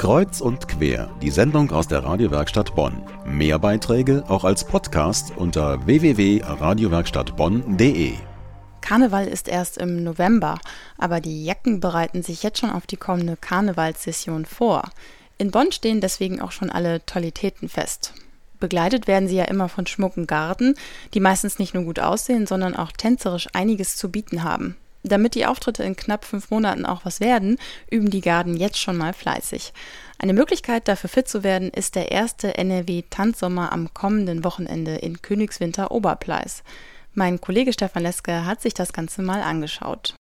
Kreuz und quer, die Sendung aus der Radiowerkstatt Bonn. Mehr Beiträge auch als Podcast unter www.radiowerkstattbonn.de. Karneval ist erst im November, aber die Jacken bereiten sich jetzt schon auf die kommende Karnevalssession vor. In Bonn stehen deswegen auch schon alle Tollitäten fest. Begleitet werden sie ja immer von schmucken Garden, die meistens nicht nur gut aussehen, sondern auch tänzerisch einiges zu bieten haben. Damit die Auftritte in knapp fünf Monaten auch was werden, üben die Garden jetzt schon mal fleißig. Eine Möglichkeit, dafür fit zu werden, ist der erste NRW-Tanzsommer am kommenden Wochenende in Königswinter Oberpleis. Mein Kollege Stefan Leske hat sich das Ganze mal angeschaut.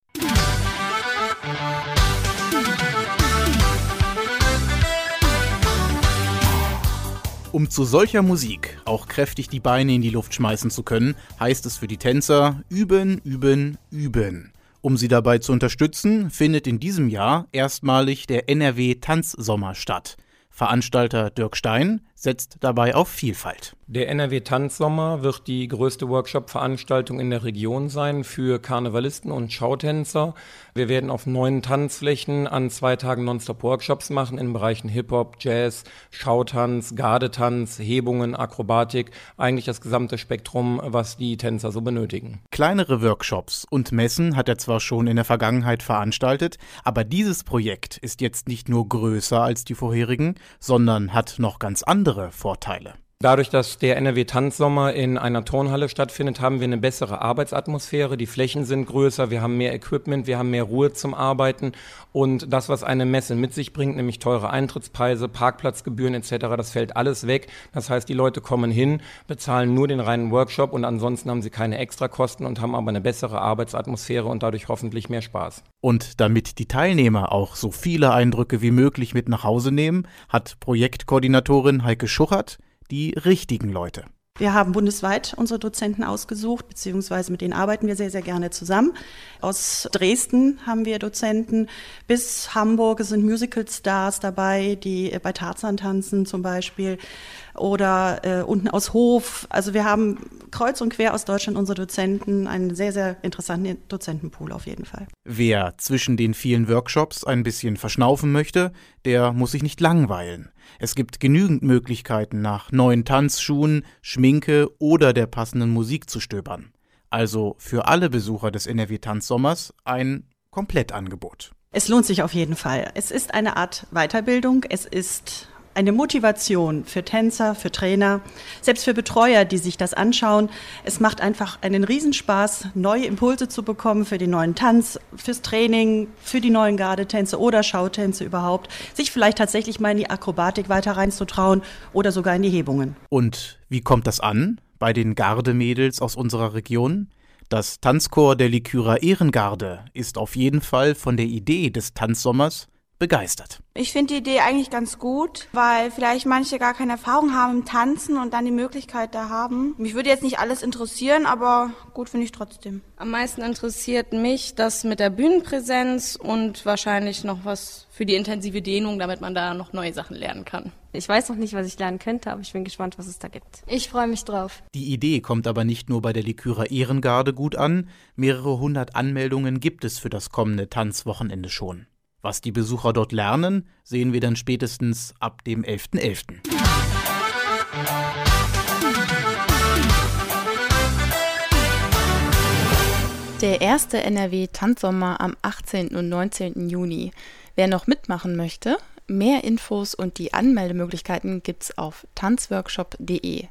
Um zu solcher Musik auch kräftig die Beine in die Luft schmeißen zu können, heißt es für die Tänzer üben, üben, üben. Um sie dabei zu unterstützen, findet in diesem Jahr erstmalig der NRW Tanzsommer statt. Veranstalter Dirk Stein setzt dabei auf Vielfalt. Der NRW Tanzsommer wird die größte Workshop-Veranstaltung in der Region sein für Karnevalisten und Schautänzer. Wir werden auf neun Tanzflächen an zwei Tagen Nonstop-Workshops machen in Bereichen Hip-Hop, Jazz, Schautanz, Gardetanz, Hebungen, Akrobatik, eigentlich das gesamte Spektrum, was die Tänzer so benötigen. Kleinere Workshops und Messen hat er zwar schon in der Vergangenheit veranstaltet, aber dieses Projekt ist jetzt nicht nur größer als die vorherigen, sondern hat noch ganz andere Vorteile. Dadurch, dass der NRW Tanzsommer in einer Turnhalle stattfindet, haben wir eine bessere Arbeitsatmosphäre. Die Flächen sind größer, wir haben mehr Equipment, wir haben mehr Ruhe zum Arbeiten und das, was eine Messe mit sich bringt, nämlich teure Eintrittspreise, Parkplatzgebühren etc., das fällt alles weg. Das heißt, die Leute kommen hin, bezahlen nur den reinen Workshop und ansonsten haben sie keine Extrakosten und haben aber eine bessere Arbeitsatmosphäre und dadurch hoffentlich mehr Spaß. Und damit die Teilnehmer auch so viele Eindrücke wie möglich mit nach Hause nehmen, hat Projektkoordinatorin Heike Schuchert die richtigen Leute. Wir haben bundesweit unsere Dozenten ausgesucht, beziehungsweise mit denen arbeiten wir sehr, sehr gerne zusammen. Aus Dresden haben wir Dozenten, bis Hamburg sind Musical-Stars dabei, die bei Tarzan tanzen zum Beispiel, oder äh, unten aus Hof. Also wir haben kreuz und quer aus Deutschland unsere Dozenten, einen sehr, sehr interessanten Dozentenpool auf jeden Fall. Wer zwischen den vielen Workshops ein bisschen verschnaufen möchte, der muss sich nicht langweilen. Es gibt genügend Möglichkeiten, nach neuen Tanzschuhen, Schminke oder der passenden Musik zu stöbern. Also für alle Besucher des NRW Tanzsommers ein Komplettangebot. Es lohnt sich auf jeden Fall. Es ist eine Art Weiterbildung. Es ist eine Motivation für Tänzer, für Trainer, selbst für Betreuer, die sich das anschauen. Es macht einfach einen Riesenspaß, neue Impulse zu bekommen für den neuen Tanz, fürs Training, für die neuen Gardetänze oder Schautänze überhaupt, sich vielleicht tatsächlich mal in die Akrobatik weiter reinzutrauen oder sogar in die Hebungen. Und wie kommt das an bei den Gardemädels aus unserer Region? Das Tanzchor der Likyra Ehrengarde ist auf jeden Fall von der Idee des Tanzsommers begeistert. Ich finde die Idee eigentlich ganz gut, weil vielleicht manche gar keine Erfahrung haben im Tanzen und dann die Möglichkeit da haben. Mich würde jetzt nicht alles interessieren, aber gut finde ich trotzdem. Am meisten interessiert mich das mit der Bühnenpräsenz und wahrscheinlich noch was für die intensive Dehnung, damit man da noch neue Sachen lernen kann. Ich weiß noch nicht, was ich lernen könnte, aber ich bin gespannt, was es da gibt. Ich freue mich drauf. Die Idee kommt aber nicht nur bei der Likyra Ehrengarde gut an. Mehrere hundert Anmeldungen gibt es für das kommende Tanzwochenende schon. Was die Besucher dort lernen, sehen wir dann spätestens ab dem 11.11. .11. Der erste NRW-Tanzsommer am 18. und 19. Juni. Wer noch mitmachen möchte, mehr Infos und die Anmeldemöglichkeiten gibt's auf tanzworkshop.de.